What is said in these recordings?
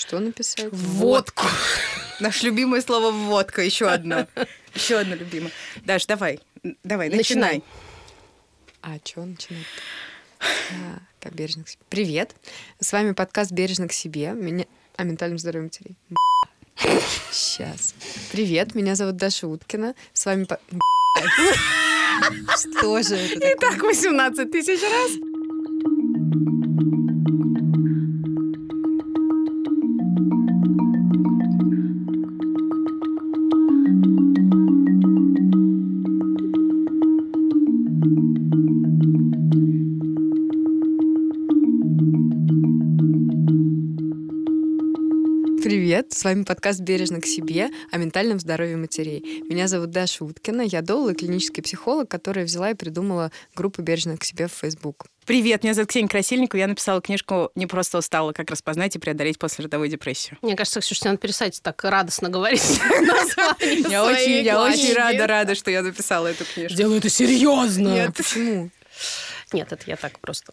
Что написать? Водку. Наше любимое слово водка, еще одно. Еще одно любимое. Даш, давай, давай, начинай. А что начинать? А, как бережно к себе. Привет. С вами подкаст «Бережно к себе». Меня... О ментальном здоровье матерей. Сейчас. Привет, меня зовут Даша Уткина. С вами... Что же это такое? Так 18 тысяч раз. С вами подкаст «Бережно к себе» о ментальном здоровье матерей. Меня зовут Даша Уткина, я доул и клинический психолог, которая взяла и придумала группу «Бережно к себе» в Facebook. Привет, меня зовут Ксения Красильникова. Я написала книжку «Не просто устала. Как распознать и преодолеть послеродовую депрессию». Мне кажется, Ксюша, тебе надо перестать так радостно говорить Я очень, я очень рада, рада, что я написала эту книжку. Делаю это серьезно. Нет. Почему? Нет, это я так просто.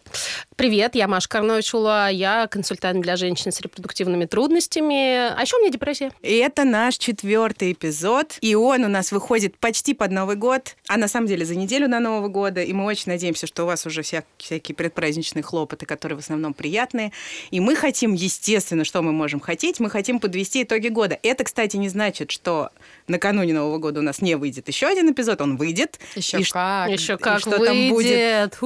Привет, я Маша Карновичула, я консультант для женщин с репродуктивными трудностями. А еще у меня депрессия. И это наш четвертый эпизод, и он у нас выходит почти под Новый год, а на самом деле за неделю до Нового года, и мы очень надеемся, что у вас уже вся- всякие предпраздничные хлопоты, которые в основном приятные, и мы хотим, естественно, что мы можем хотеть, мы хотим подвести итоги года. Это, кстати, не значит, что накануне Нового года у нас не выйдет еще один эпизод, он выйдет. Еще И как. Еще и как что там будет?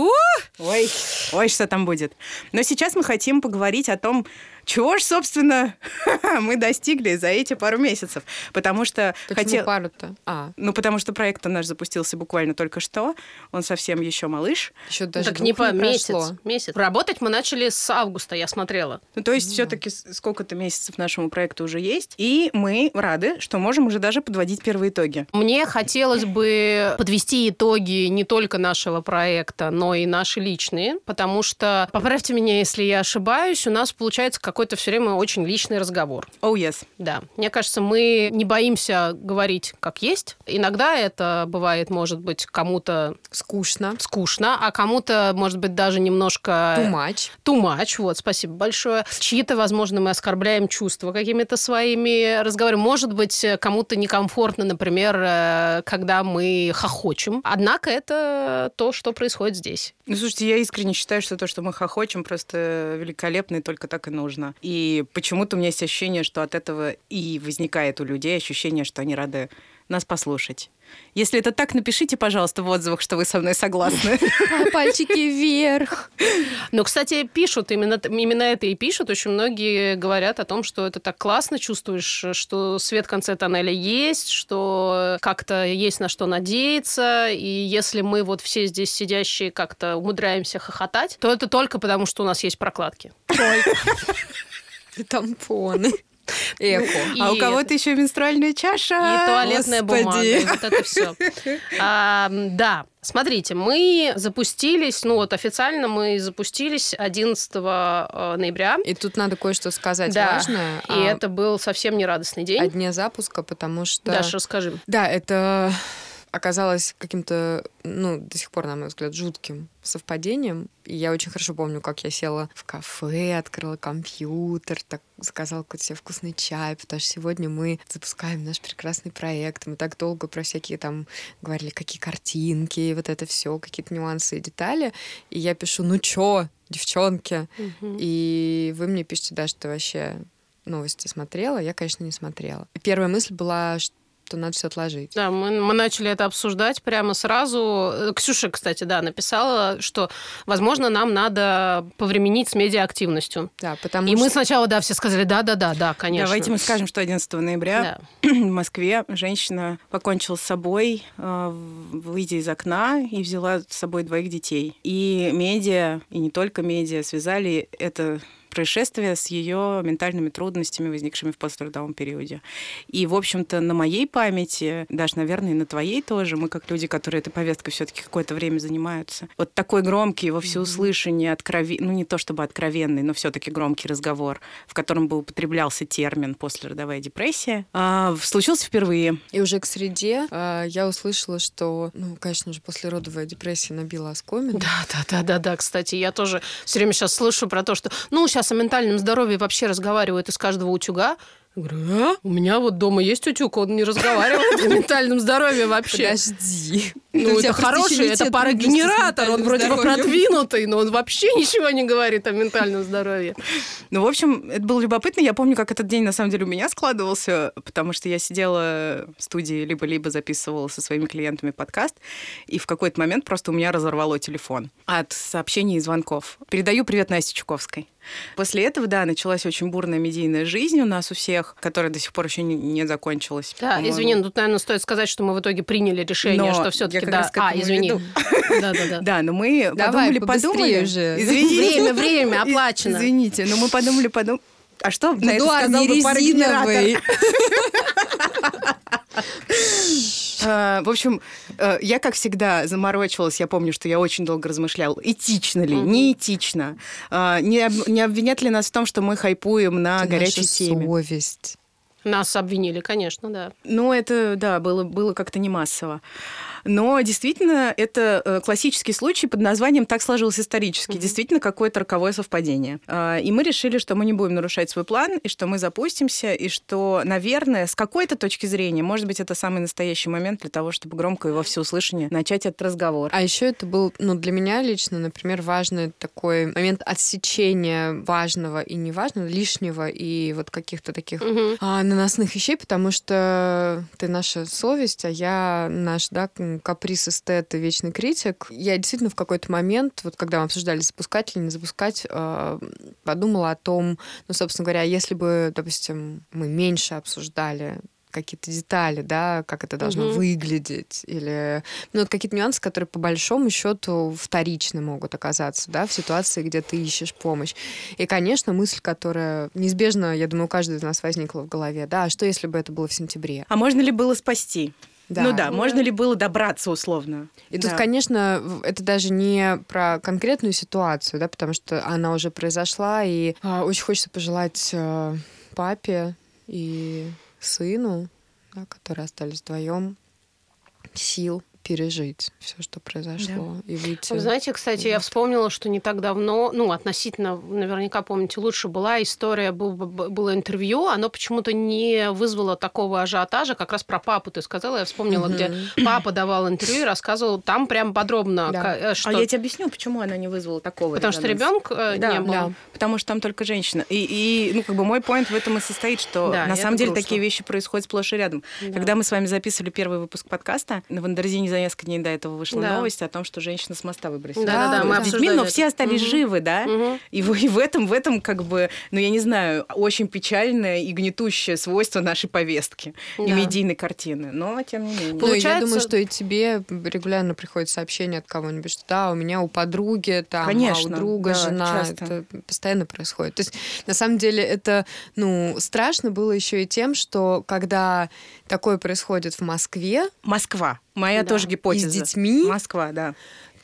Ой, ой, что там будет. Но сейчас мы хотим поговорить о том, чего же, собственно, мы достигли за эти пару месяцев. Потому что Почему хотел... пару-то? А, Ну, потому что проект наш запустился буквально только что. Он совсем еще малыш. еще даже так не по месяц, прошло. месяц. Работать мы начали с августа, я смотрела. Ну, то есть все-таки сколько-то месяцев нашему проекту уже есть. И мы рады, что можем уже даже подводить первые итоги. Мне хотелось бы подвести итоги не только нашего проекта, но и наши личные, потому что, поправьте меня, если я ошибаюсь, у нас получается какой-то все время очень личный разговор. Oh, yes. Да, мне кажется, мы не боимся говорить как есть. Иногда это бывает, может быть, кому-то Скучно. скучно, а кому-то, может быть, даже немножко... Too much. Too much, вот, спасибо большое. Чьи-то, возможно, мы оскорбляем чувства какими-то своими разговорами. Может быть, кому-то некомфортно, например, э, когда мы хохочем. Однако это то, что происходит здесь. Ну, слушайте, я искренне считаю, что то, что мы хохочем, просто великолепно, и только так и нужно. И почему-то у меня есть ощущение, что от этого и возникает у людей ощущение, что они рады нас послушать. Если это так, напишите, пожалуйста, в отзывах, что вы со мной согласны. Пальчики вверх. Но, кстати, пишут, именно, именно это и пишут. Очень многие говорят о том, что это так классно, чувствуешь, что свет в конце тоннеля есть, что как-то есть на что надеяться. И если мы вот все здесь сидящие как-то умудряемся хохотать, то это только потому, что у нас есть прокладки. И тампоны. Эко. И А у кого-то еще менструальная чаша. И туалетная Господи. бумага, и вот это все. да, смотрите, мы запустились, ну вот официально мы запустились 11 э, ноября. И тут надо кое-что сказать Да, важное. и а, это был совсем не радостный день. о дне запуска, потому что... Даша, расскажи. Да, это оказалось каким-то, ну, до сих пор, на мой взгляд, жутким совпадением. И я очень хорошо помню, как я села в кафе, открыла компьютер, так заказала какой-то себе вкусный чай, потому что сегодня мы запускаем наш прекрасный проект. Мы так долго про всякие там говорили, какие картинки, вот это все, какие-то нюансы и детали. И я пишу, ну чё, девчонки? И вы мне пишете, да, что вообще новости смотрела. Я, конечно, не смотрела. Первая мысль была, что надо все отложить. Да, мы, мы начали это обсуждать прямо сразу. Э, Ксюша, кстати, да, написала, что, возможно, нам надо повременить с медиаактивностью. Да, потому И что... мы сначала, да, все сказали, да-да-да, да, конечно. Давайте мы скажем, что 11 ноября Да. в Москве женщина покончила с собой, э, выйдя из окна, и взяла с собой двоих детей. И медиа, и не только медиа, связали это происшествие с ее ментальными трудностями, возникшими в послеродовом периоде. И, в общем-то, на моей памяти, даже, наверное, и на твоей тоже, мы как люди, которые этой повесткой все-таки какое-то время занимаются, вот такой громкий во всеуслышание, откровен... ну не то чтобы откровенный, но все-таки громкий разговор, в котором бы употреблялся термин послеродовая депрессия, а, случился впервые. И уже к среде э, я услышала, что, ну, конечно же, послеродовая депрессия набила оскомину. Да, да, да, да, да. Кстати, я тоже все время сейчас слышу про то, что ну, сейчас сейчас о ментальном здоровье вообще разговаривают из каждого утюга, я говорю, а? У меня вот дома есть утюг, он не разговаривает о ментальном здоровье вообще. Подожди. Ну, это хороший, это парогенератор, он вроде бы продвинутый, но он вообще ничего не говорит о ментальном здоровье. Ну, в общем, это было любопытно. Я помню, как этот день на самом деле у меня складывался, потому что я сидела в студии, либо-либо записывала со своими клиентами подкаст, и в какой-то момент просто у меня разорвало телефон от сообщений и звонков. Передаю привет Насте Чуковской. После этого, да, началась очень бурная медийная жизнь у нас у всех, которая до сих пор еще не, не закончилась. Да, извини, ну, тут, наверное, стоит сказать, что мы в итоге приняли решение, Но что все-таки да. А, извини. Да, да, да. Да, но мы подумали, подумали. уже. Время, время оплачено. Извините, но мы подумали, подумали. А что на это сказал не бы парогенератор? резиновый. А, В общем, э, я, как всегда, заморочилась. Я помню, что я очень долго размышляла, этично ли, не этично. А, Не об- не обвинят ли нас в том, что мы хайпуем на горячей теме? совесть. Нас обвинили, конечно, да. Ну, это, да, было, было как-то не массово. Но действительно, это э, классический случай под названием «Так сложилось исторически». Действительно, какое-то роковое совпадение. А, И мы решили, что мы не будем нарушать свой план, и что мы запустимся, и что, наверное, с какой-то точки зрения, может быть, это самый настоящий момент для того, чтобы громко и во всеуслышание начать этот разговор. А еще это был, ну, для меня лично, например, важный такой момент отсечения важного и неважного, лишнего и вот каких-то таких Мгм. а, наносных вещей, потому что ты наша совесть, а я наш, да, каприз эстет и вечный критик. Я действительно в какой-то момент, вот когда мы обсуждали запускать или не запускать, э, подумала о том, ну, собственно говоря, если бы, допустим, мы меньше обсуждали какие-то детали, да, как это должно Мгм. выглядеть, или ну, вот какие-то нюансы, которые по большому счету вторичны могут оказаться, да, в ситуации, где ты ищешь помощь. И, конечно, мысль, которая неизбежно, я думаю, у каждого из нас возникла в голове, да, а что если бы это было в сентябре? А можно ли было спасти? Ну да, можно ли было добраться условно? И тут, Да. конечно, в- это даже не про конкретную ситуацию, да, потому что она уже произошла, и а, очень хочется пожелать э, папе и сыну, да, которые остались вдвоем, сил пережить все, что произошло, и выйти. Вы знаете, кстати, я вспомнила, что не так давно, ну, относительно, наверняка помните, лучше была история, был- было интервью, оно почему-то не вызвало такого ажиотажа, как раз про папу ты сказала, я вспомнила, где папа давал интервью и рассказывал там прям подробно, Да. э, что... А я тебе объясню, почему она не вызвала такого. Потому что резонанса. ребенка Да, не было. да. Потому что там только женщина. И, и, ну, как бы мой point в этом и состоит, что Да, на самом деле грустно. такие вещи происходят сплошь и рядом. Да. Когда мы с вами записывали первый выпуск подкаста, на Wonderzine за несколько дней до этого вышла Да. новость о том, что женщина с моста выбросила. Да-да-да, мы с детьми, но все остались Мгм. живы, да? Мгм. И, в, и в этом, в этом, как бы, ну, я не знаю, очень печальное и гнетущее свойство нашей повестки и Да. медийной картины. Но, тем не менее. Ну, я Получается- думаю, что и тебе регулярно приходит сообщение от кого-нибудь, что да, у меня у подруги, там, а Конечно, у друга да, жена. часто. Это постоянно происходит. То есть, на самом деле, это, ну, страшно было еще и тем, что когда такое происходит в Москве, Москва. Моя Да. тоже и гипотеза. с детьми, Москва, да.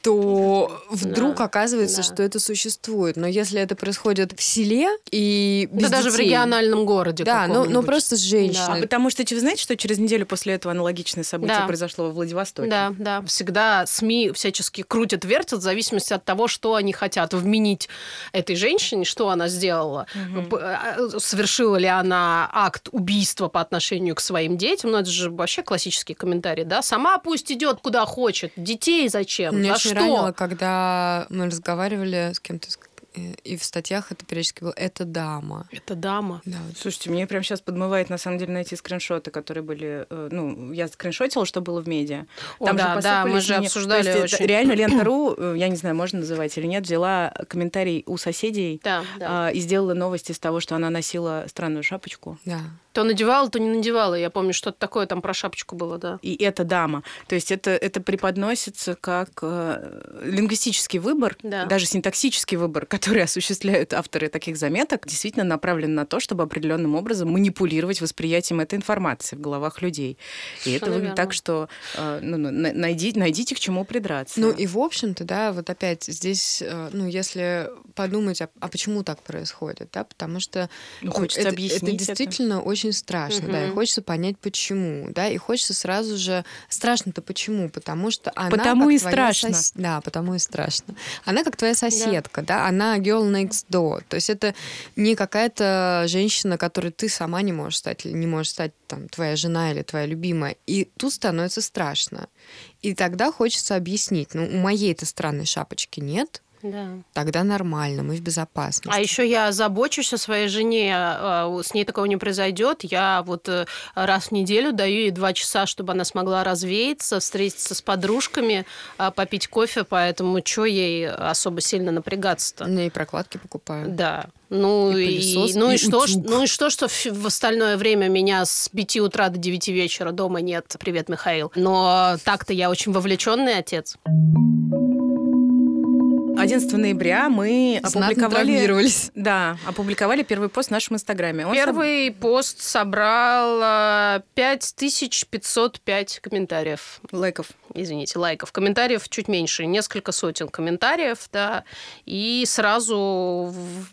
То вдруг Да, оказывается, да. что это существует. Но если это происходит в селе и без Да даже в детей, региональном городе Да, ну каком-нибудь. просто с женщиной. А потому что вы знаете, что через неделю после этого аналогичное событие Да. произошло во Владивостоке? Да, да. Всегда СМИ всячески крутят, вертят в зависимости от того, что они хотят вменить этой женщине, что она сделала. А, Совершила ли она акт убийства по отношению к своим детям? Ну, это же вообще классический комментарий, да? Сама пусть идет куда хочет. Детей зачем? За очень что? ранило, когда мы разговаривали с кем-то, из- э, и в статьях это периодически было «это дама». Это дама. Да, вот Слушайте, мне прям сейчас подмывает, на самом деле, найти скриншоты, которые были... э, Ну, я скриншотила, что было в медиа. О, да, да, мы же мне- обсуждали есть, очень. Реально Лента.ру, э, я не знаю, можно называть или нет, взяла комментарий у соседей Да, да. а, и сделала новость из того, что она носила странную шапочку. Да. То надевала, то не надевала. Я помню, что-то такое там про шапочку было, да. И это дама. То есть это, это преподносится как э, лингвистический выбор, Да. даже синтаксический выбор, который осуществляют авторы таких заметок, действительно направлен на то, чтобы определенным образом манипулировать восприятием этой информации в головах людей. И это Совершенно выглядит так, что э, ну, ну, на- найди- найдите к чему придраться. Ну и в общем-то, да, вот опять здесь, э, ну если подумать, а, а почему так происходит, да, потому что Ну, хочется это, объяснить это это. действительно очень страшно, да, и хочется понять, почему, да, и хочется сразу же... Страшно-то почему? Потому что она Потому как и твоя страшно. сос- Да, потому и страшно. Она как твоя соседка, да, она girl next door. То есть это не какая-то женщина, которой ты сама не можешь стать или не можешь стать там твоя жена или твоя любимая. И тут становится страшно. И тогда хочется объяснить. Ну, у моей-то странной шапочки нет, Да. тогда нормально, мы в безопасности. А еще я забочусь о своей жене, а, с ней такого не произойдет. Я вот э, раз в неделю даю ей два часа, чтобы она смогла развеяться, встретиться с подружками, а, попить кофе, поэтому что ей особо сильно напрягаться-то? У меня и прокладки покупаю. Да. Ну И и, пылесос, ну и, и что, утюг. ну и что, что в, в остальное время меня с 5 утра до 9 вечера дома нет. Привет, Михаил. Но так-то я очень вовлеченный отец. 11 ноября мы опубликовали... Да, опубликовали первый пост в нашем инстаграме. Он Первый пост собрал а, 5505 комментариев. соб- лайков. Извините, лайков. Комментариев чуть меньше, несколько сотен комментариев, да. И сразу в-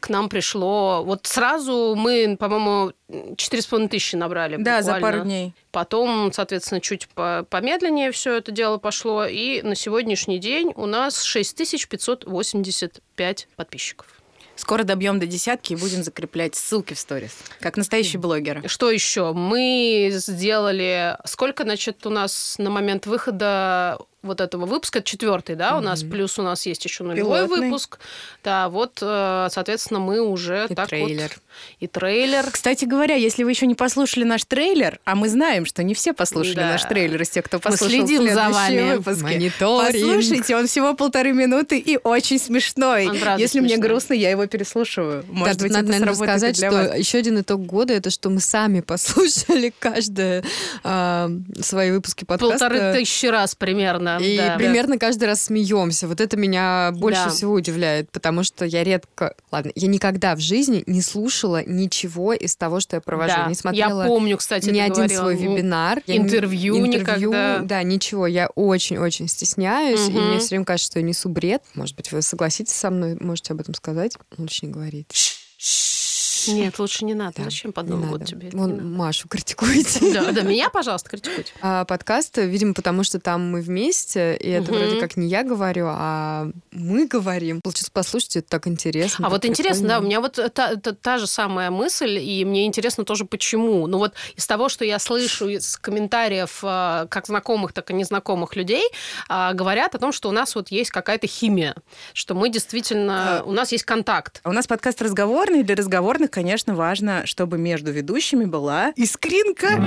к нам пришло... Вот сразу мы, по-моему, 4,5 тысячи набрали Да, за буквально. пару дней. Потом, соответственно, чуть по- помедленнее все это дело пошло. И на сегодняшний день у нас 6585 подписчиков. Скоро добьем до десятки и будем закреплять ссылки в сторис, как настоящие блогеры. Что еще? Мы сделали... Сколько, значит, у нас на момент выхода вот этого выпуска, четвертый, да, у нас, плюс у нас есть еще нулевой Пилотный. выпуск. Да, вот, э, соответственно, мы уже И так трейлер. вот... И трейлер. Кстати говоря, если вы еще не послушали наш трейлер, а мы знаем, что не все послушали Да. наш трейлер из тех, кто Мы послушал следим за вами. выпуски. Мониторинг. Послушайте, он всего полторы минуты и очень смешной. Он Если мне смешной. грустно, я его переслушиваю. Может да, быть, надо, это наверное, сказать, для что вас. еще один итог года это что мы сами послушали каждое а, свои выпуски подкаста. Полторы тысячи раз примерно. И да. примерно каждый раз смеемся. Вот это меня больше Да. всего удивляет, потому что я редко... Ладно, я никогда в жизни не слушала ничего из того, что я провожу. Да. Не смотрела Я помню, кстати, ни один говорила. свой Ну, вебинар. Я ни- интервью никогда. Да, ничего. Я очень-очень стесняюсь, и Мгм. мне все время кажется, что я несу бред. Может быть, вы согласитесь со мной, можете об этом сказать. Лучше не говорить. Нет, лучше не надо. Да, Зачем под Новый год тебе? Вон. Машу критикуете. Да, да, меня, пожалуйста, критикуйте. А подкаст, видимо, потому что там мы вместе, и это Мгм. вроде как не я говорю, а мы говорим. Получится послушать, это так интересно. А так вот интересно, да, у прикольно. меня вот та, та- та же самая мысль, и мне интересно тоже, почему. Ну вот из того, что я слышу из комментариев а, как знакомых, так и незнакомых людей, а, говорят о том, что у нас вот есть какая-то химия, что мы действительно, А. у нас есть контакт. А У нас подкаст разговорный. Для разговорных, конечно, важно, чтобы между ведущими была искринка,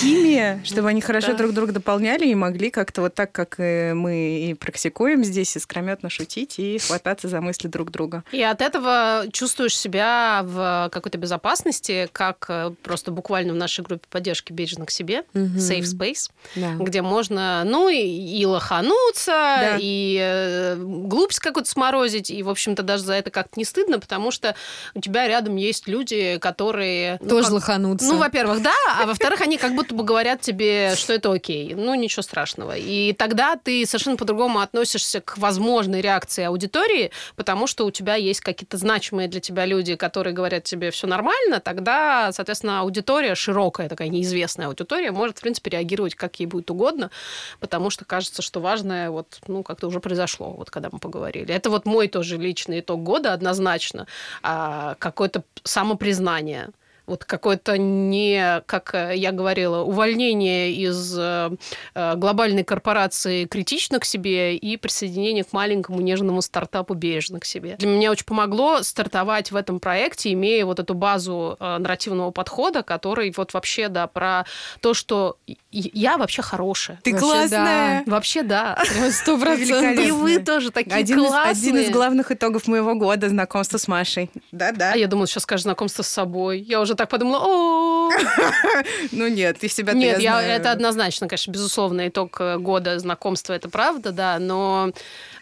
химия, чтобы они хорошо Да. друг друга дополняли и могли как-то вот так, как э, мы и практикуем здесь, искрометно шутить и хвататься за мысли друг друга. И от этого чувствуешь себя в какой-то безопасности, как э, просто буквально в нашей группе поддержки бережно к себе. Safe Space. Да. где можно, ну, и, и лохануться, Да. и э, глупость какую-то сморозить, и, в общем-то, даже за это как-то не стыдно, потому что у тебя рядом есть люди, которые... ну, Тоже как- лохануться. Ну, во-первых, да, а во-вторых, они как будто бы говорят тебе, что это окей. Ну, ничего страшного. И тогда ты совершенно по-другому относишься к возможной реакции аудитории, потому что у тебя есть какие-то значимые для тебя люди, которые говорят тебе все нормально, тогда, соответственно, аудитория широкая, такая неизвестная аудитория, может, в принципе, реагировать как ей будет угодно, потому что кажется, что важное вот, ну, как-то уже произошло, вот когда мы поговорили. Это вот мой тоже личный итог года однозначно. А, какое-то самопризнание вот какое-то не, как э, я говорила, увольнение из э, э, глобальной корпорации критично к себе и присоединение к маленькому нежному стартапу бережно к себе. Для меня очень помогло стартовать в этом проекте, имея вот эту базу нарративного подхода, который вот вообще, да, про то, что я вообще хорошая. Ты Вообще, классная! Вообще, да. Сто процентов. И вы тоже такие Один из, классные. один из главных итогов моего года знакомство с Машей. Да-да. А я думала, сейчас скажешь знакомство с собой. Я уже так подумала, о Ну нет, ты себя Нет, я это однозначно, конечно, безусловно, итог э, года знакомства, это правда, да, но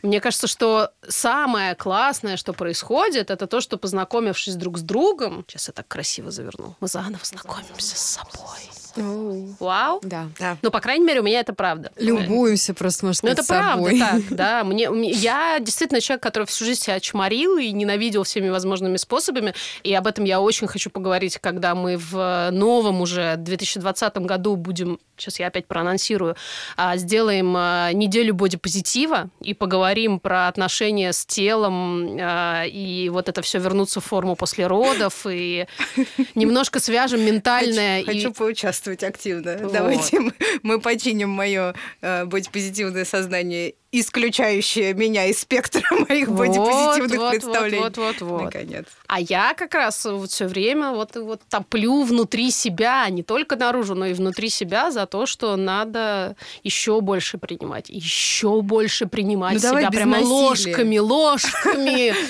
мне кажется, что самое классное, что происходит, это то, что познакомившись друг с другом, сейчас я так красиво заверну, мы заново знакомимся с собой. Оу. Вау! Да. Да. Ну, по крайней мере, у меня это правда. Любуемся просто, можно Ну, сказать, это правда так, да. Мне, я действительно человек, который всю жизнь себя чморил и ненавидел всеми возможными способами. И об этом я очень хочу поговорить когда мы в новом уже 2020 году будем сейчас я опять проанонсирую, а, сделаем а, неделю бодипозитива и поговорим про отношения с телом а, и вот это все вернуться в форму после родов и немножко свяжем ментальное. Хочу, и... хочу поучаствовать активно. Вот. Давайте мы, мы починим мое бодипозитивное сознание исключающее меня из спектра моих вот, бодипозитивных вот, представлений. Вот, вот, вот, вот. Наконец. А я как раз вот все время вот, вот топлю внутри себя, не только наружу, но и внутри себя за то, что надо еще больше принимать, еще больше принимать ну, себя прямо насилия. ложками, ложками.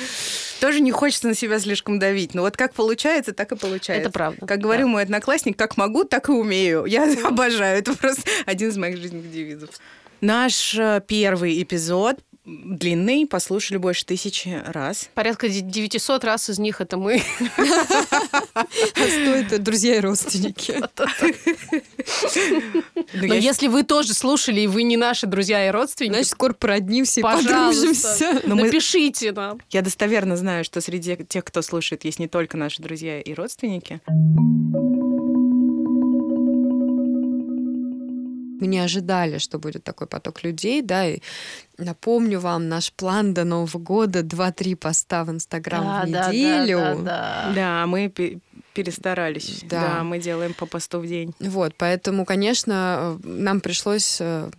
Тоже не хочется на себя слишком давить. Но вот как получается, так и получается. Это правда. Как говорил мой одноклассник, как могу, так и умею. Я обожаю. Это просто один из моих жизненных девизов. Наш э, первый эпизод длинный, послушали больше тысячи раз. Порядка 900 раз из них это мы. А что это друзья и родственники? Ну, Но если вы тоже слушали, и вы не наши друзья и родственники... Значит, скоро проднимся и подружимся. Напишите нам. Я достоверно знаю, что среди тех, кто слушает, есть не только наши друзья и родственники. Мы не ожидали, что будет такой поток людей, да, и напомню вам наш план до Нового года 2-3 поста в Инстаграм да, в неделю. Да, да, да, да. да мы перестарались. Да. да, мы делаем по посту в день. Вот, поэтому, конечно, нам пришлось э,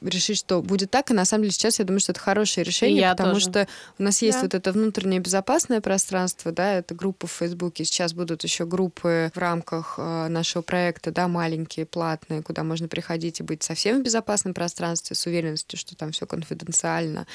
решить, что будет так. И на самом деле сейчас я думаю, что это хорошее решение, я потому тоже. что у нас есть да. вот это внутреннее безопасное пространство, да, это группа в Фейсбуке. Сейчас будут еще группы в рамках э, нашего проекта, да, маленькие, платные, куда можно приходить и быть совсем в безопасном пространстве с уверенностью, что там все конфиденциально.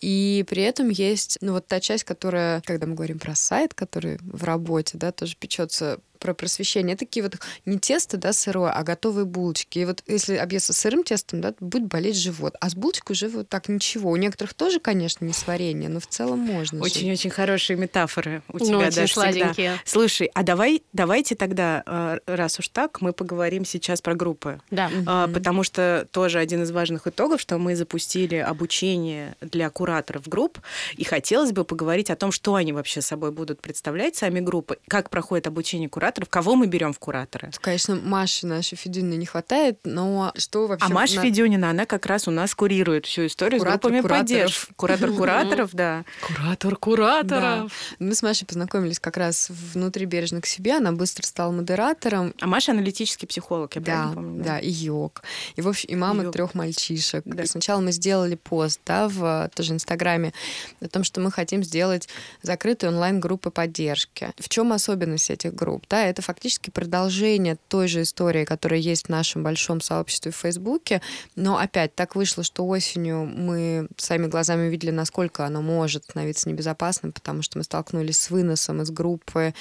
И при этом есть, ну вот та часть, которая, когда мы говорим про сайт, который в работе, да, тоже печется про просвещение. Такие вот не тесто, да, сырое, а готовые булочки. И вот если объесться сырым тестом, да, будет болеть живот. А с булочкой уже вот так ничего. У некоторых тоже, конечно, не сварение, но в целом можно. Очень-очень хорошие метафоры у ну, тебя, ну, очень даже сладенькие. Всегда. Слушай, а давай, давайте тогда, э, раз уж так, мы поговорим сейчас про группы. Да. Mm-hmm. Потому что тоже один из важных итогов, что мы запустили обучение для кураторов групп, и хотелось бы поговорить о том, что они вообще собой будут представлять, сами группы, как проходит обучение кураторов, кураторов. Кого мы берем в кураторы? Конечно, Маши нашей Федюниной не хватает, но что вообще... А Маша на... Федюнина, она как раз у нас курирует всю историю Куратор, с группами поддержки. Куратор кураторов, да. Куратор кураторов. Мы с Машей познакомились как раз внутри бережно к себе. Она быстро стала модератором. А Маша аналитический психолог, я правильно помню? Да, и йог. И, в общем, и мама трех мальчишек. Сначала мы сделали пост, да, в тоже Инстаграме о том, что мы хотим сделать закрытые онлайн-группы поддержки. В чем особенность этих групп? Да, это фактически продолжение той же истории, которая есть в нашем большом сообществе в Фейсбуке. Но опять так вышло, что осенью мы своими глазами увидели, насколько оно может становиться небезопасным, потому что мы столкнулись с выносом из группы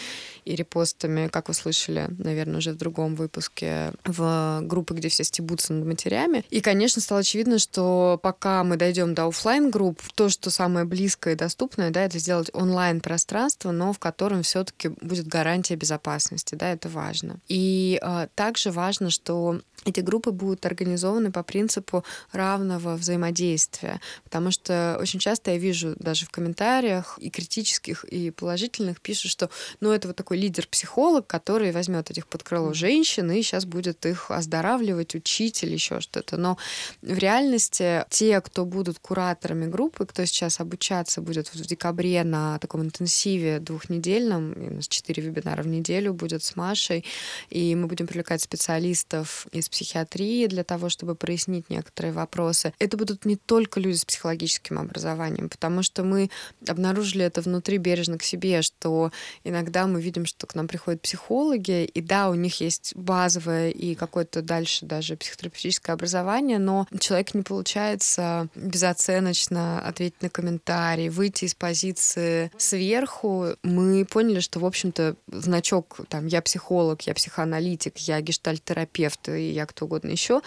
и репостами, как вы слышали, наверное, уже в другом выпуске, в группы, где все стебутся над матерями. И, конечно, стало очевидно, что пока мы дойдем до офлайн групп то, что самое близкое и доступное, да, это сделать онлайн-пространство, но в котором все-таки будет гарантия безопасности безопасности, да, это важно. И э, также важно, что эти группы будут организованы по принципу равного взаимодействия, потому что очень часто я вижу даже в комментариях и критических, и положительных пишут, что ну это вот такой лидер-психолог, который возьмет этих под крыло женщин и сейчас будет их оздоравливать, учить или еще что-то. Но в реальности те, кто будут кураторами группы, кто сейчас обучаться будет в декабре на таком интенсиве двухнедельном, у нас четыре вебинара в неделю будет с Машей, и мы будем привлекать специалистов из психиатрии для того, чтобы прояснить некоторые вопросы. Это будут не только люди с психологическим образованием, потому что мы обнаружили это внутри бережно к себе, что иногда мы видим, что к нам приходят психологи, и да, у них есть базовое и какое-то дальше даже психотерапевтическое образование, но человек не получается безоценочно ответить на комментарии, выйти из позиции сверху. Мы поняли, что, в общем-то, значок там «я психолог», «я психоаналитик», «я гештальтерапевт», и «я кто угодно еще,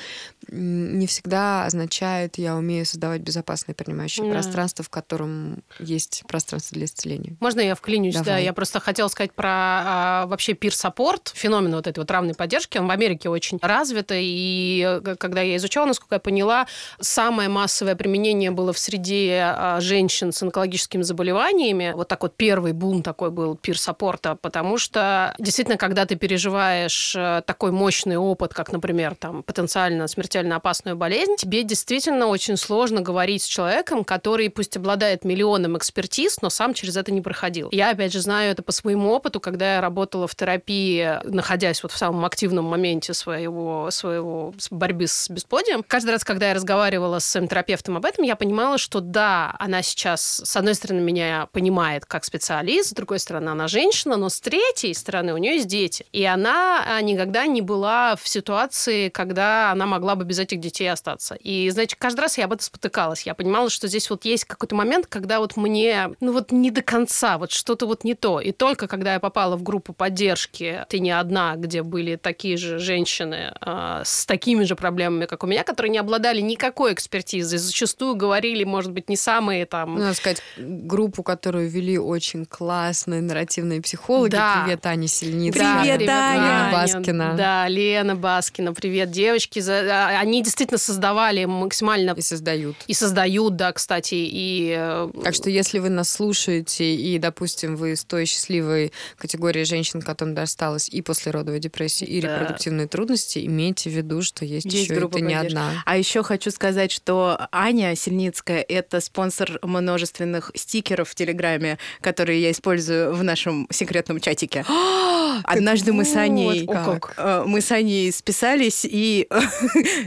не всегда означает, я умею создавать безопасное принимающее да. пространство, в котором есть пространство для исцеления. Можно я вклинюсь? Давай. Да, я просто хотела сказать про а, вообще пир-саппорт, феномен вот этой вот равной поддержки. Он в Америке очень развит, и э, когда я изучала, насколько я поняла, самое массовое применение было в среде а, женщин с онкологическими заболеваниями. Вот так вот первый бум такой был пир-саппорта, потому что действительно, когда ты переживаешь э, такой мощный опыт, как, например, там, потенциально смертельно опасную болезнь, тебе действительно очень сложно говорить с человеком, который пусть обладает миллионом экспертиз, но сам через это не проходил. Я, опять же, знаю это по своему опыту, когда я работала в терапии, находясь вот в самом активном моменте своего, своего борьбы с бесплодием. Каждый раз, когда я разговаривала с своим терапевтом об этом, я понимала, что да, она сейчас, с одной стороны, меня понимает как специалист, с другой стороны, она женщина, но с третьей стороны, у нее есть дети. И она а, никогда не была в ситуации, когда она могла бы без этих детей остаться. И, знаете, каждый раз я об этом спотыкалась. Я понимала, что здесь вот есть какой-то момент, когда вот мне, ну вот не до конца, вот что-то вот не то. И только когда я попала в группу поддержки, ты не одна, где были такие же женщины э, с такими же проблемами, как у меня, которые не обладали никакой экспертизой, зачастую говорили, может быть, не самые там... Ну, надо сказать, группу, которую вели очень классные нарративные психологи. Да. Привет, Аня Сильницкая. Привет, Аня. Лена Баскина. Да, Лена Баскина. Привет, девочки. А, они действительно создавали максимально... И создают. И создают, да, кстати. И... Э, так что если вы нас слушаете, и, допустим, вы из той счастливой категории женщин, которым досталось и послеродовая депрессия, и да. репродуктивные трудности, имейте в виду, что есть, есть еще это не одна. А еще хочу сказать, что Аня Сильницкая — это спонсор множественных стикеров в Телеграме, которые я использую в нашем секретном чатике. Однажды мы с Аней, э, мы с Аней списались и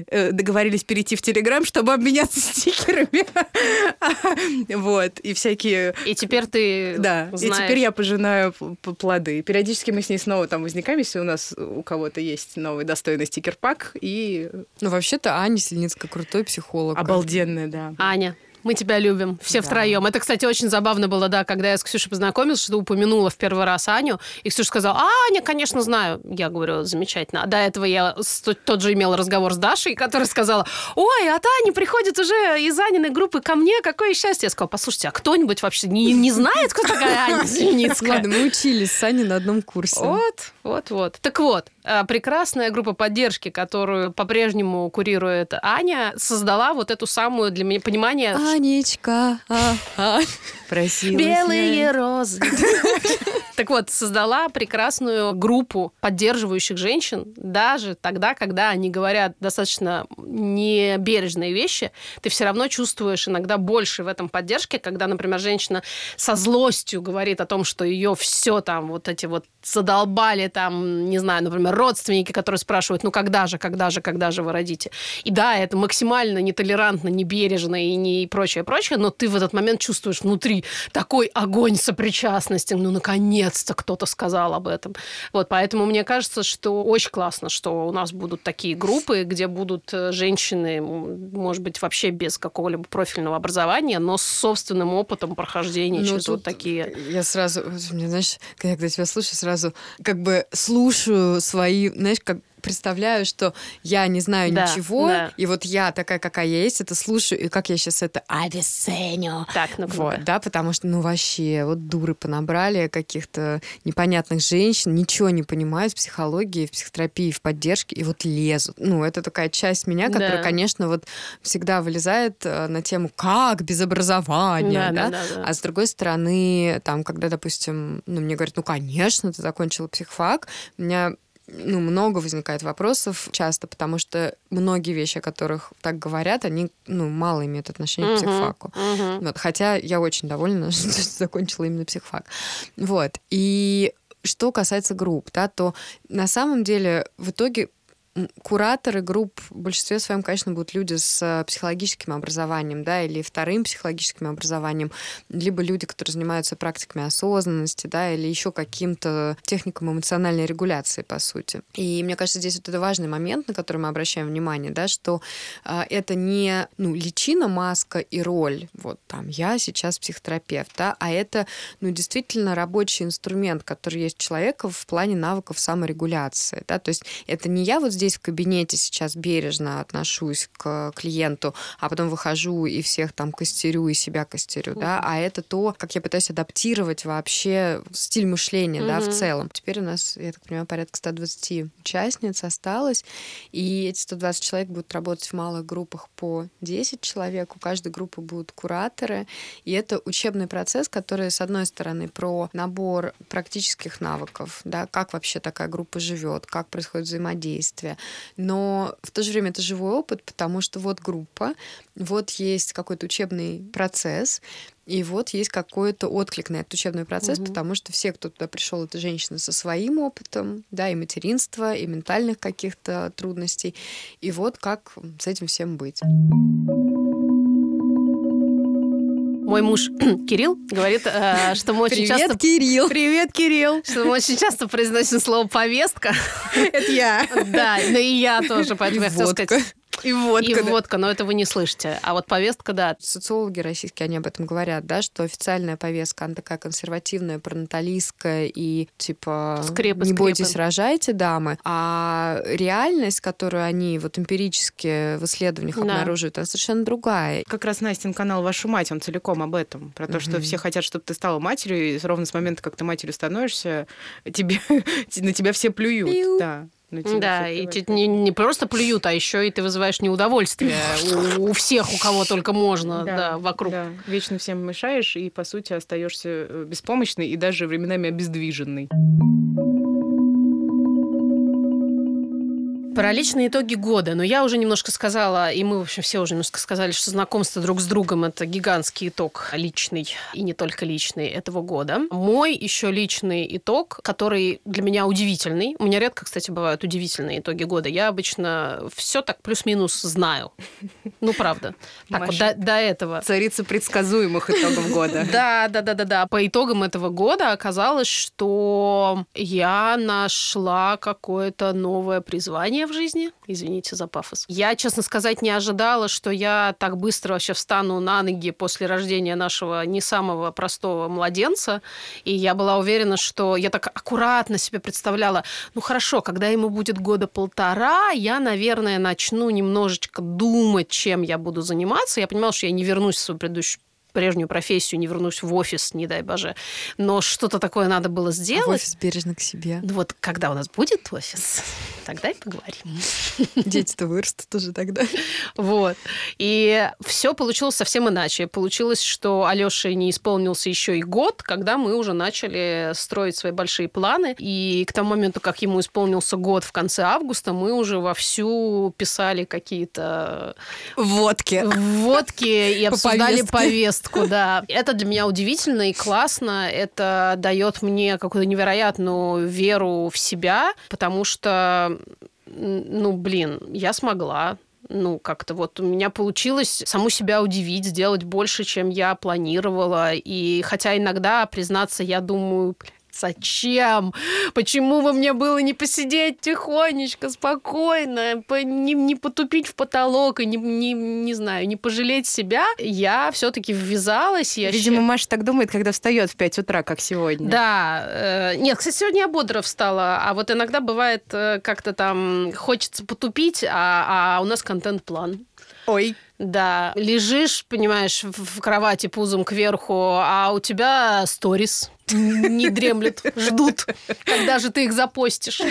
э, договорились перейти в Телеграм, чтобы обменяться стикерами. Вот, и всякие... И теперь ты Да, и теперь я пожинаю плоды. Периодически мы с ней снова там возникаем, если у нас у кого-то есть новый достойный стикер-пак, и... Ну, вообще-то Аня Сильницкая крутой психолог. Обалденная, да. Аня, мы тебя любим, все да. втроем. Это, кстати, очень забавно было, да, когда я с Ксюшей познакомилась, что упомянула в первый раз Аню, и Ксюша сказала, а, Аня, конечно, знаю. Я говорю, замечательно. А до этого я тот же имела разговор с Дашей, которая сказала, ой, а Аня приходит уже из Аниной группы ко мне, какое счастье. Я сказала, послушайте, а кто-нибудь вообще не, не знает, кто такая Аня Зеленицкая? Ладно, мы учились с Аней на одном курсе. Вот, вот, вот. Так вот, прекрасная группа поддержки, которую по-прежнему курирует Аня, создала вот эту самую для меня понимание... Анечка, а, а. Белые розы. Так вот, создала прекрасную группу поддерживающих женщин, даже тогда, когда они говорят достаточно небережные вещи, ты все равно чувствуешь иногда больше в этом поддержке, когда, например, женщина со злостью говорит о том, что ее все там, вот эти вот задолбали там, не знаю, например, родственники, которые спрашивают, ну когда же, когда же, когда же вы родите. И да, это максимально нетолерантно, небережно и не прочее, прочее, но ты в этот момент чувствуешь внутри такой огонь сопричастности. Ну, наконец-то кто-то сказал об этом. Вот, поэтому мне кажется, что очень классно, что у нас будут такие группы, где будут э, женщины, может быть, вообще без какого-либо профильного образования, но с собственным опытом прохождения ну, через вот такие... Я сразу, знаешь, когда тебя слушаю, сразу как бы слушаю свои, знаешь, как представляю, что я не знаю да, ничего, да. и вот я такая, какая я есть, это слушаю, и как я сейчас это обесценю. Так, ну Вот, да, потому что, ну, вообще, вот дуры понабрали каких-то непонятных женщин, ничего не понимают в психологии, в психотерапии, в поддержке, и вот лезут. Ну, это такая часть меня, которая, да. конечно, вот всегда вылезает э, на тему «как без образования?», да, да? Да, да, да. А с другой стороны, там, когда, допустим, ну, мне говорят, ну, конечно, ты закончила психфак, у меня ну, много возникает вопросов часто, потому что многие вещи, о которых так говорят, они ну, мало имеют отношение uh-huh, к психфаку. Uh-huh. Вот, хотя я очень довольна, что закончила именно психфак. Вот. И что касается групп, да, то на самом деле в итоге кураторы групп в большинстве своем, конечно, будут люди с э, психологическим образованием, да, или вторым психологическим образованием, либо люди, которые занимаются практиками осознанности, да, или еще каким-то техникам эмоциональной регуляции, по сути. И мне кажется, здесь вот это важный момент, на который мы обращаем внимание, да, что э, это не ну, личина, маска и роль, вот там я сейчас психотерапевт, да, а это ну, действительно рабочий инструмент, который есть у человека в плане навыков саморегуляции, да, то есть это не я вот здесь здесь в кабинете сейчас бережно отношусь к клиенту, а потом выхожу и всех там костерю и себя костерю, да, а это то, как я пытаюсь адаптировать вообще стиль мышления, да, в целом. Теперь у нас, я так понимаю, порядка 120 участниц осталось, и эти 120 человек будут работать в малых группах по 10 человек, у каждой группы будут кураторы, и это учебный процесс, который, с одной стороны, про набор практических навыков, да, как вообще такая группа живет, как происходит взаимодействие, но в то же время это живой опыт, потому что вот группа, вот есть какой-то учебный процесс, и вот есть какой-то отклик на этот учебный процесс, угу. потому что все, кто туда пришел, это женщины со своим опытом, да, и материнства, и ментальных каких-то трудностей. И вот как с этим всем быть. Мой муж Кирилл говорит, э, что мы очень Привет, часто... Кирилл! Привет, Кирилл! Что мы очень часто произносим слово «повестка». Это я. Да, но и я тоже, поэтому я хотела сказать... И водка. И да. водка, но это вы не слышите. А вот повестка, да. Социологи российские, они об этом говорят, да, что официальная повестка, она такая консервативная, пронаталистская и типа Скрепы, не скрепы. бойтесь, рожайте, дамы. А реальность, которую они вот эмпирически в исследованиях Да. обнаруживают, она совершенно другая. Как раз Настин канал «Вашу мать», он целиком об этом. Про то, что Мгм. все хотят, чтобы ты стала матерью, и ровно с момента, как ты матерью становишься, тебе, на тебя все плюют. Пиу. Да. На тебя Да, и те- не, не просто плюют, а еще и ты вызываешь неудовольствие у, у всех, у кого только можно, да, вокруг. Да. Вечно всем мешаешь, и, по сути, остаешься э, беспомощной и даже временами обездвиженной. Про личные итоги года. Но я уже немножко сказала, и мы, в общем, все уже немножко сказали, что знакомство друг с другом – это гигантский итог личный, и не только личный, этого года. Мой еще личный итог, который для меня удивительный. У меня редко, кстати, бывают удивительные итоги года. Я обычно все так плюс-минус знаю. Ну, правда. Так вот, до, до этого. Царица предсказуемых итогов года. Да, да, да, да, да. По итогам этого года оказалось, что я нашла какое-то новое призвание в жизни. Извините за пафос. Я, честно сказать, не ожидала, что я так быстро вообще встану на ноги после рождения нашего не самого простого младенца. И я была уверена, что я так аккуратно себе представляла, ну хорошо, когда ему будет года полтора, я, наверное, начну немножечко думать, чем я буду заниматься. Я понимала, что я не вернусь в свою предыдущую прежнюю профессию, не вернусь в офис, не дай боже. Но что-то такое надо было А в сделать. офис бережно к себе. Ну вот, когда у нас будет офис, тогда и поговорим. Дети-то вырастут уже тогда. Вот. И все получилось совсем иначе. Получилось, что Алёше не исполнился еще и год, когда мы уже начали строить свои большие планы. И к тому моменту, как ему исполнился год в конце августа, мы уже вовсю писали какие-то Водки. водки и обсуждали повестке. Повестку, да. Это для меня удивительно и классно. Это дает мне какую-то невероятную веру в себя, потому что, ну, блин, я смогла. Ну, как-то вот у меня получилось саму себя удивить, сделать больше, чем я планировала. И хотя иногда, признаться, я думаю, «Блядь, Зачем? Почему бы мне было не посидеть тихонечко, спокойно, по- не, не потупить в потолок и не, не, не знаю, не пожалеть себя? Я все-таки ввязалась. Я Видимо, ща- Маша так думает, когда встает в 5 утра, как сегодня. да. э, нет, кстати, сегодня я бодро встала, а вот иногда бывает э, как-то там хочется потупить, а, а у нас контент-план. Ой. Да, лежишь, понимаешь, в кровати пузом кверху, а у тебя сторис не дремлют, ждут, когда же ты их запостишь.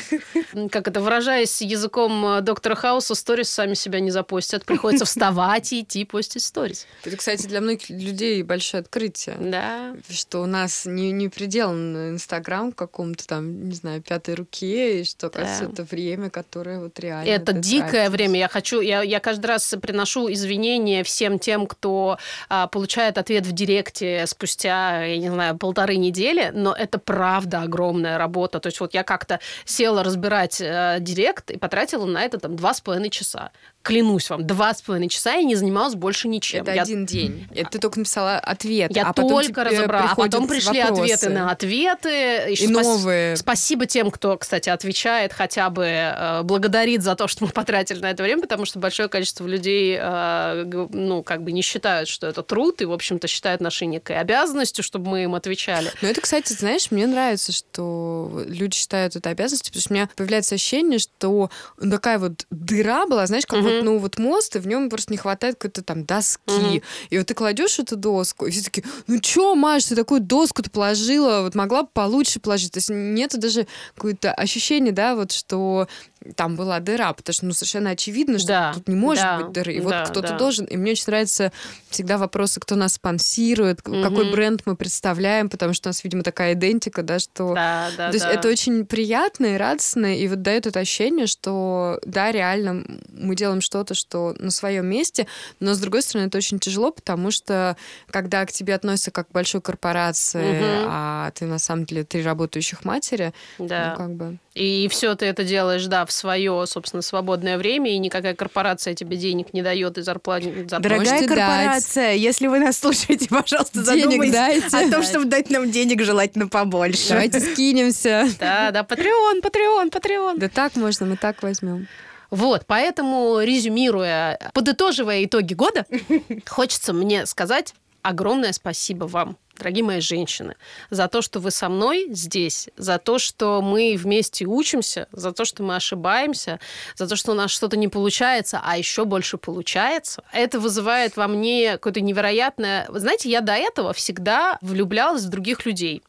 Как это, выражаясь языком э, доктора Хауса, сторис сами себя не запостят. Приходится вставать и идти постить сторис. Это, кстати, для многих людей большое открытие. Да. Что у нас не, не приделан Инстаграм к какому-то там, не знаю, пятой руке, и что, кажется, это время, которое вот реально... Это дикое тратишь. время. Я хочу, я, я каждый раз приношу извинения всем тем, кто а, получает ответ в директе спустя, я не знаю, полторы недели, но это правда огромная работа. То есть вот я как-то села разбирать э, директ и потратила на это там два с половиной часа. Клянусь вам, два с половиной часа я не занималась больше ничем. Это Я- один день. Ты только написала ответ. я а потом только разобрала, а потом пришли вопросы. ответы на ответы. И спас- новые. Спасибо тем, кто, кстати, отвечает, хотя бы э, благодарит за то, что мы потратили на это время, потому что большое количество людей, э, ну, как бы не считают, что это труд, и, в общем-то, считают нашей некой обязанностью, чтобы мы им отвечали. Но это, кстати, знаешь, мне нравится, что люди считают это обязанностью, потому что у меня появляется ощущение, что такая вот дыра была, знаешь, как вот, ну, вот мост, и в нем просто не хватает какой-то там доски. И вот ты кладешь эту доску, и все таки ну чё, Маш, ты такую доску-то положила, вот могла бы получше положить. То есть нету даже какое-то ощущение, да, вот что там была дыра, потому что ну, совершенно очевидно, что да, тут не может да, быть дыры. И да, вот кто-то да. должен. И мне очень нравится всегда вопросы, кто нас спонсирует, угу. какой бренд мы представляем, потому что у нас, видимо, такая идентика, да, что... Да, да, То есть да. это очень приятно и радостно, и вот дает это ощущение, что, да, реально мы делаем что-то, что на своем месте, но, с другой стороны, это очень тяжело, потому что, когда к тебе относятся как к большой корпорации, угу. а ты, на самом деле, три работающих матери, да. ну, как бы... И все ты это делаешь, да, в свое, собственно, свободное время, и никакая корпорация тебе денег не дает и зарплату. Дорогая корпорация, дать. если вы нас слушаете, пожалуйста, денег задумайтесь дайте. о том, чтобы дать нам денег желательно побольше. Давайте скинемся. Да, да, Patreon, Patreon, Patreon. Да так можно, мы так возьмем. Вот, поэтому, резюмируя, подытоживая итоги года, хочется мне сказать огромное спасибо вам дорогие мои женщины, за то, что вы со мной здесь, за то, что мы вместе учимся, за то, что мы ошибаемся, за то, что у нас что-то не получается, а еще больше получается. Это вызывает во мне какое-то невероятное... Знаете, я до этого всегда влюблялась в других людей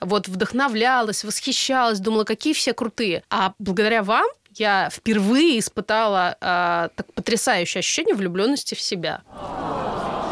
вот вдохновлялась, восхищалась, думала, какие все крутые. А благодаря вам я впервые испытала э, так потрясающее ощущение влюбленности в себя.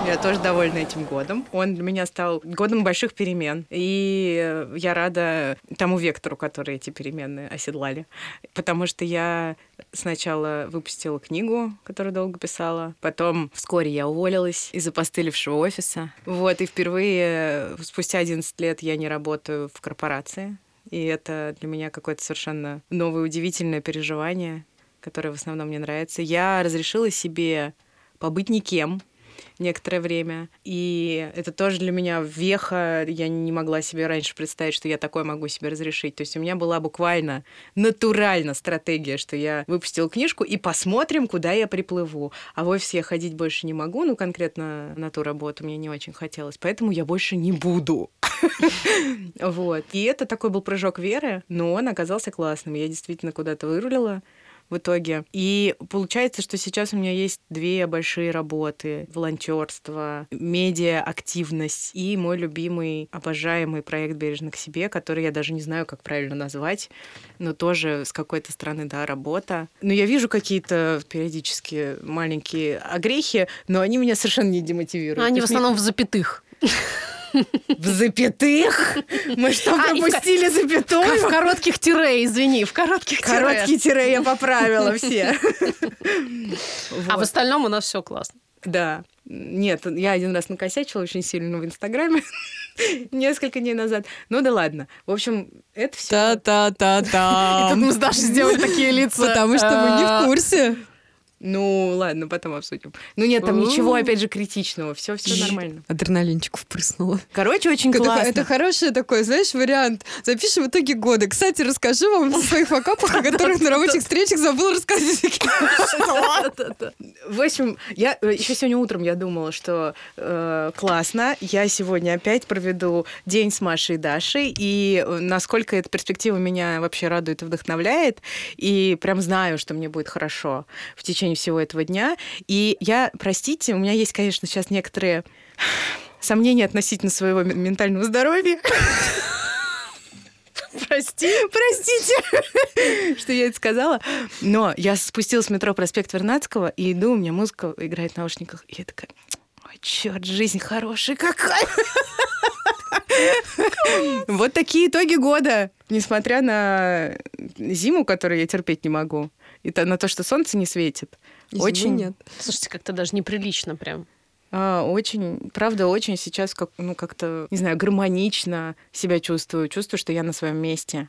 Я тоже довольна этим годом. Он для меня стал годом больших перемен. И я рада тому вектору, который эти перемены оседлали. Потому что я сначала выпустила книгу, которую долго писала. Потом вскоре я уволилась из опостылевшего офиса. Вот, и впервые спустя 11 лет я не работаю в корпорации. И это для меня какое-то совершенно новое, удивительное переживание, которое в основном мне нравится. Я разрешила себе побыть никем, некоторое время. И это тоже для меня веха. Я не могла себе раньше представить, что я такое могу себе разрешить. То есть у меня была буквально натурально стратегия, что я выпустила книжку и посмотрим, куда я приплыву. А в офис я ходить больше не могу, ну, конкретно на ту работу мне не очень хотелось. Поэтому я больше не буду. Вот. И это такой был прыжок веры, но он оказался классным. Я действительно куда-то вырулила в итоге. И получается, что сейчас у меня есть две большие работы. Волонтерство, медиа-активность и мой любимый, обожаемый проект «Бережно к себе», который я даже не знаю, как правильно назвать, но тоже с какой-то стороны, да, работа. Но я вижу какие-то периодически маленькие огрехи, но они меня совершенно не демотивируют. Они в основном в запятых. В запятых? Мы что, а, пропустили запятую? В коротких тире, извини, в коротких тире. Короткие тире я поправила все. А в остальном у нас все классно. Да. Нет, я один раз накосячила очень сильно в Инстаграме несколько дней назад. Ну да ладно. В общем, это все. Та-та-та-та. И тут мы с Дашей сделали такие лица. Потому что мы не в курсе. Ну, ладно, потом обсудим. Ну нет, там ничего, опять же, критичного. Все, все нормально. Адреналинчик впрыснула. Короче, очень это, классно. Это хороший такой, знаешь, вариант. Запишем в итоге года. Кстати, расскажу вам о своих факапах, о которых на рабочих встречах забыла рассказать. В общем, я э, еще сегодня утром я думала, что э, классно. Я сегодня опять проведу день с Машей и Дашей. И э, насколько эта перспектива меня вообще радует и вдохновляет. И прям знаю, что мне будет хорошо в течение течение всего этого дня. И я, простите, у меня есть, конечно, сейчас некоторые сомнения относительно своего ментального здоровья. Прости. Простите, что я это сказала. Но я спустилась в метро проспект Вернадского, и иду, у меня музыка играет в наушниках. И я такая, ой, черт, жизнь хорошая какая. Вот такие итоги года. Несмотря на зиму, которую я терпеть не могу и то, на то, что солнце не светит. Зимы очень нет. Слушайте, как-то даже неприлично прям. А, очень, правда, очень сейчас как, ну, как-то, не знаю, гармонично себя чувствую. Чувствую, что я на своем месте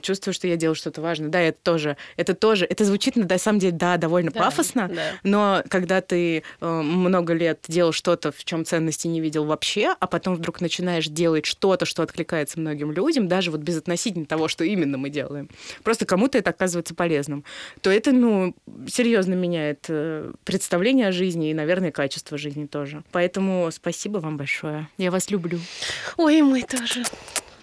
чувствую, что я делаю что-то важное. Да, это тоже, это тоже, это звучит на самом деле, да, довольно да, пафосно, да. но когда ты э, много лет делал что-то, в чем ценности не видел вообще, а потом вдруг начинаешь делать что-то, что откликается многим людям, даже вот без относительно того, что именно мы делаем, просто кому-то это оказывается полезным, то это, ну, серьезно меняет э, представление о жизни и, наверное, качество жизни тоже. Поэтому спасибо вам большое. Я вас люблю. Ой, мы тоже.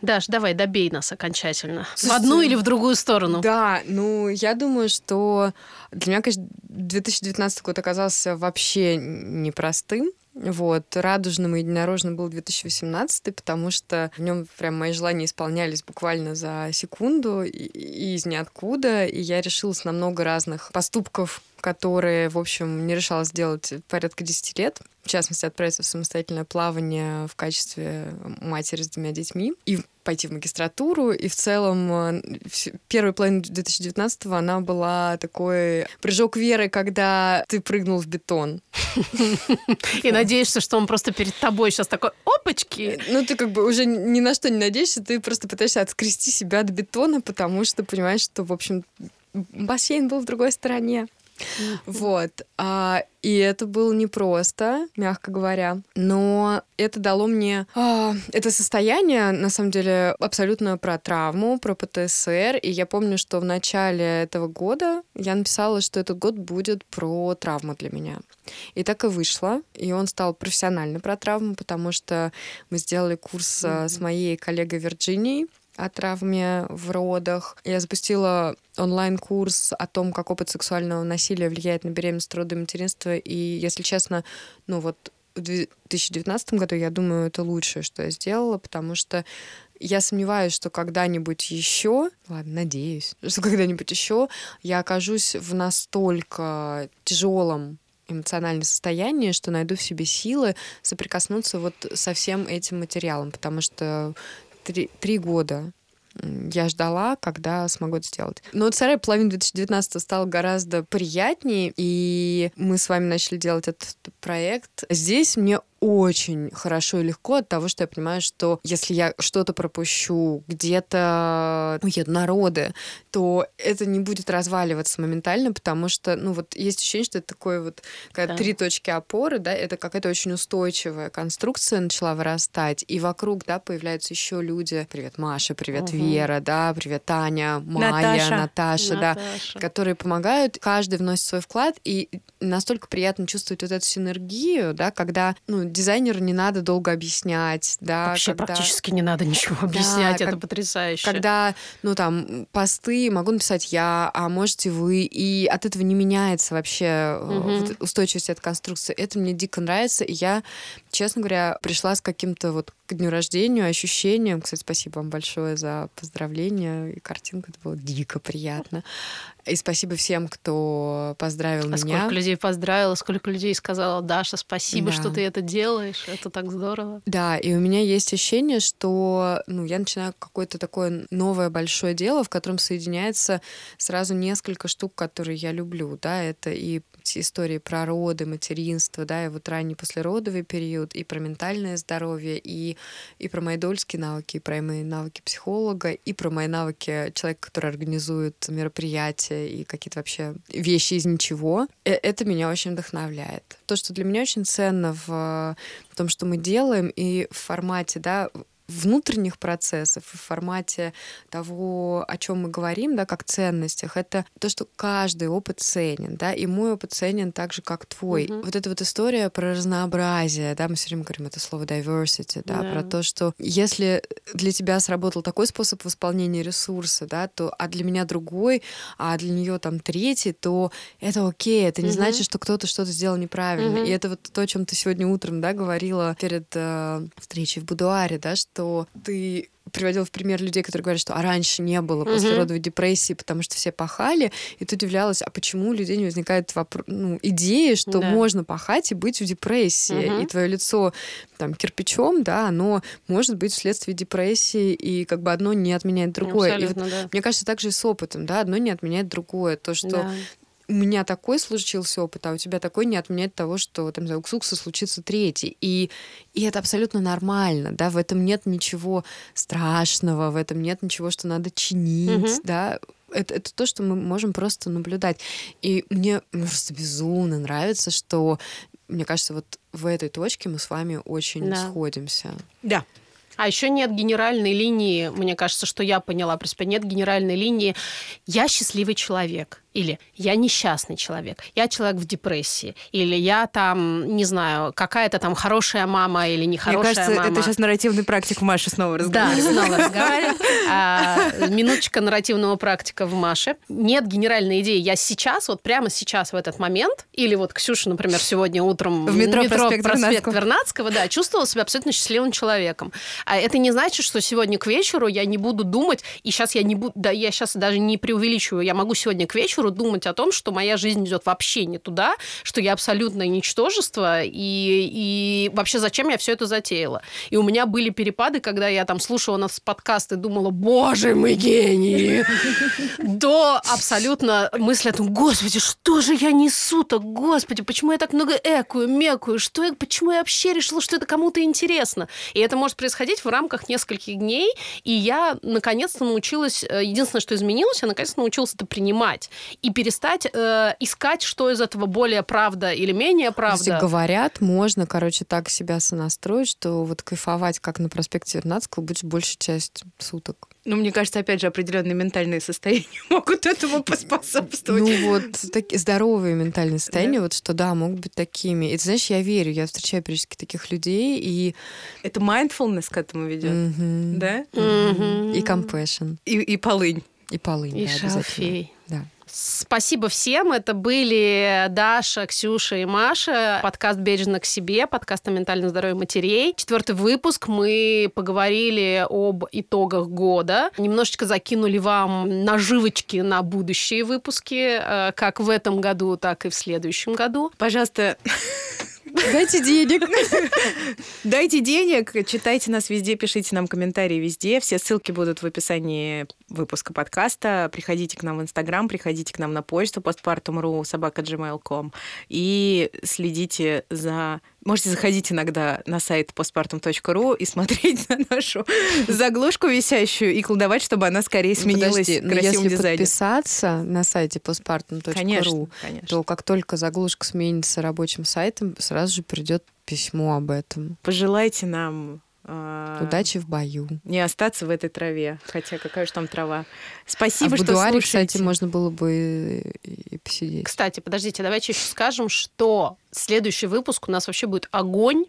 Даш, давай, добей нас окончательно. Слушайте, в одну или в другую сторону. Да, ну, я думаю, что для меня, конечно, 2019 год оказался вообще непростым. Вот. Радужным и единорожным был 2018, потому что в нем прям мои желания исполнялись буквально за секунду и, и из ниоткуда. И я решилась на много разных поступков, которые, в общем, не решалась сделать порядка 10 лет. В частности, отправиться в самостоятельное плавание в качестве матери с двумя детьми. И пойти в магистратуру, и в целом первая половина 2019-го она была такой прыжок веры, когда ты прыгнул в бетон. И надеешься, что он просто перед тобой сейчас такой, опачки! Ну, ты как бы уже ни на что не надеешься, ты просто пытаешься отскрести себя от бетона, потому что понимаешь, что, в общем, бассейн был в другой стороне. Вот. А, и это было непросто, мягко говоря. Но это дало мне... А, это состояние, на самом деле, абсолютно про травму, про ПТСР. И я помню, что в начале этого года я написала, что этот год будет про травму для меня. И так и вышло. И он стал профессионально про травму, потому что мы сделали курс mm-hmm. с моей коллегой Вирджинией о травме в родах. Я запустила онлайн-курс о том, как опыт сексуального насилия влияет на беременность, роды материнство. И, если честно, ну вот в 2019 году, я думаю, это лучшее, что я сделала, потому что я сомневаюсь, что когда-нибудь еще, ладно, надеюсь, что когда-нибудь еще я окажусь в настолько тяжелом эмоциональном состоянии, что найду в себе силы соприкоснуться вот со всем этим материалом, потому что три, три года я ждала, когда смогу это сделать. Но вторая половина 2019 стала гораздо приятнее, и мы с вами начали делать этот проект. Здесь мне очень хорошо и легко от того, что я понимаю, что если я что-то пропущу, где-то уеду народы, то это не будет разваливаться моментально, потому что, ну вот есть ощущение, что это такое вот, когда да. три точки опоры, да, это какая-то очень устойчивая конструкция начала вырастать, и вокруг, да, появляются еще люди. Привет, Маша, привет, угу. Вера, да, привет, Таня, Майя, Наташа, Наташа, Наташа, да, которые помогают, каждый вносит свой вклад, и настолько приятно чувствовать вот эту синергию, да, когда, ну, дизайнеру не надо долго объяснять, да. Вообще когда... практически не надо ничего объяснять, да, это как... потрясающе. Когда, ну, там, посты могу написать я, а можете вы, и от этого не меняется вообще угу. устойчивость этой конструкции. Это мне дико нравится, и я, честно говоря, пришла с каким-то вот к дню рождения ощущением, кстати, спасибо вам большое за поздравление и картинку, это было дико приятно. И спасибо всем, кто поздравил а меня. Сколько людей поздравила, сколько людей сказала, Даша, спасибо, да. что ты это делаешь. Это так здорово. Да, и у меня есть ощущение, что ну, я начинаю какое-то такое новое большое дело, в котором соединяется сразу несколько штук, которые я люблю. Да, это и истории про роды, материнство, да, и вот ранний послеродовый период, и про ментальное здоровье, и, и про мои дольские навыки, и про мои навыки психолога, и про мои навыки человека, который организует мероприятия и какие-то вообще вещи из ничего. Э, это меня очень вдохновляет. То, что для меня очень ценно в том, что мы делаем, и в формате, да, внутренних процессов в формате того, о чем мы говорим, да, как ценностях, это то, что каждый опыт ценен, да, и мой опыт ценен так же, как твой. Mm-hmm. Вот эта вот история про разнообразие, да, мы все время говорим это слово diversity, да, yeah. про то, что если для тебя сработал такой способ восполнения ресурса, да, то, а для меня другой, а для нее там третий, то это окей, это не mm-hmm. значит, что кто-то что-то сделал неправильно. Mm-hmm. И это вот то, о чем ты сегодня утром, да, говорила перед э, встречей в будуаре, да, что что ты приводил в пример людей, которые говорят, что а раньше не было послеродовой mm-hmm. депрессии, потому что все пахали, и ты удивлялась, а почему у людей не возникает вопро- ну, идеи, что да. можно пахать и быть в депрессии, mm-hmm. и твое лицо там кирпичом, да, оно может быть вследствие депрессии, и как бы одно не отменяет другое. и вот, да. мне кажется, так же и с опытом, да, одно не отменяет другое. То, что да у меня такой случился опыт, а у тебя такой не отменяет того, что там за уксукса случится третий. И, и это абсолютно нормально, да, в этом нет ничего страшного, в этом нет ничего, что надо чинить, угу. да. Это, это то, что мы можем просто наблюдать. И мне просто безумно нравится, что, мне кажется, вот в этой точке мы с вами очень да. сходимся. Да, А еще нет генеральной линии, мне кажется, что я поняла, про себя нет генеральной линии «я счастливый человек» или «я несчастный человек», «я человек в депрессии», или «я там, не знаю, какая-то там хорошая мама или нехорошая Мне кажется, мама». это сейчас нарративный практик в Маше снова Да, разговаривает. снова разговаривает. А, минуточка нарративного практика в Маше. Нет генеральной идеи. Я сейчас, вот прямо сейчас, в этот момент, или вот Ксюша, например, сегодня утром В метро проспект Вернадского. Вернадского, да, чувствовала себя абсолютно счастливым человеком. А это не значит, что сегодня к вечеру я не буду думать, и сейчас я не буду, да, я сейчас даже не преувеличиваю, я могу сегодня к вечеру думать о том, что моя жизнь идет вообще не туда, что я абсолютное ничтожество, и, и вообще зачем я все это затеяла. И у меня были перепады, когда я там слушала нас подкаст и думала, боже, мы гении, до абсолютно мысли о том, господи, что же я несу-то, господи, почему я так много экую, мекую, что я, почему я вообще решила, что это кому-то интересно. И это может происходить в рамках нескольких дней, и я наконец-то научилась, э, единственное, что изменилось, я наконец-то научилась это принимать и перестать э, искать, что из этого более правда или менее правда. Если говорят, можно, короче, так себя сонастроить, что вот кайфовать, как на проспекте Вернадского, будешь большую часть суток. Ну, мне кажется, опять же, определенные ментальные состояния могут этому поспособствовать. Ну вот такие здоровые ментальные состояния, вот что да, могут быть такими. И ты знаешь, я верю, я встречаю периодически таких людей, и... Это mindfulness к этому ведет, Мгм. да? Мгм. И compassion, И, и полынь. и полынь, И да, шалфей. Да. Спасибо всем. Это были Даша, Ксюша и Маша. Подкаст «Бережно к себе», подкаст о ментальном здоровье матерей. Четвертый выпуск. Мы поговорили об итогах года. Немножечко закинули вам наживочки на будущие выпуски, э, как в этом году, так и в следующем году. Пожалуйста, Дайте денег. дайте денег, читайте нас везде, пишите нам комментарии везде. Все ссылки будут в описании выпуска подкаста. Приходите к нам в Инстаграм, приходите к нам на почту postpartum.ru собака.gmail.com и следите за... Можете заходить иногда на сайт postpartum.ru и смотреть на нашу заглушку висящую и колдовать, чтобы она скорее сменилась Подожди, красивым если дизайном. подписаться на сайте postpartum.ru, Конечно, конечно. то как только заглушка сменится рабочим сайтом, сразу же придет письмо об этом. Пожелайте нам Удачи в бою. не остаться в этой траве. Хотя какая же там трава. А Спасибо, в что будуаре, слушаете. кстати, можно было бы и посидеть. Кстати, подождите, давайте еще скажем, что следующий выпуск у нас вообще будет огонь.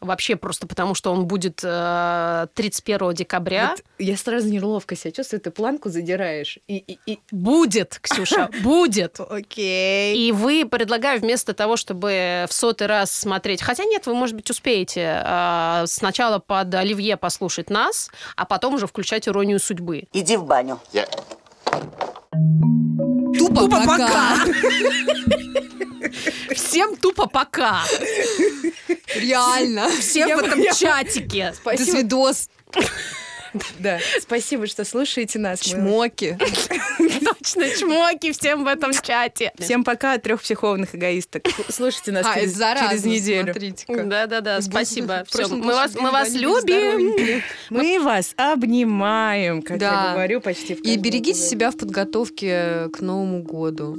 Вообще просто потому, что он будет э, 31 декабря. Вот я сразу неловко себя чувствую, ты планку задираешь. И, и, и... Будет, Ксюша, будет. Окей. И вы, предлагаю, вместо того, чтобы в сотый раз смотреть... Хотя нет, вы, может быть, успеете э, сначала под Оливье послушать нас, а потом уже включать «Иронию судьбы». Иди в баню. Я... Тупо, пока! Всем тупо пока! Реально! Всем в этом чатике! До свидос! Да. Спасибо, что слушаете нас. Чмоки! Точно, чмоки всем в этом чате. Всем пока от трех психованных эгоисток. Слушайте нас А, через, заразно, через неделю. Да-да-да, спасибо. Всё, мы вас, мы любим. Мы вас обнимаем, как я Да. говорю почти в И берегите себя в подготовке к Новому году.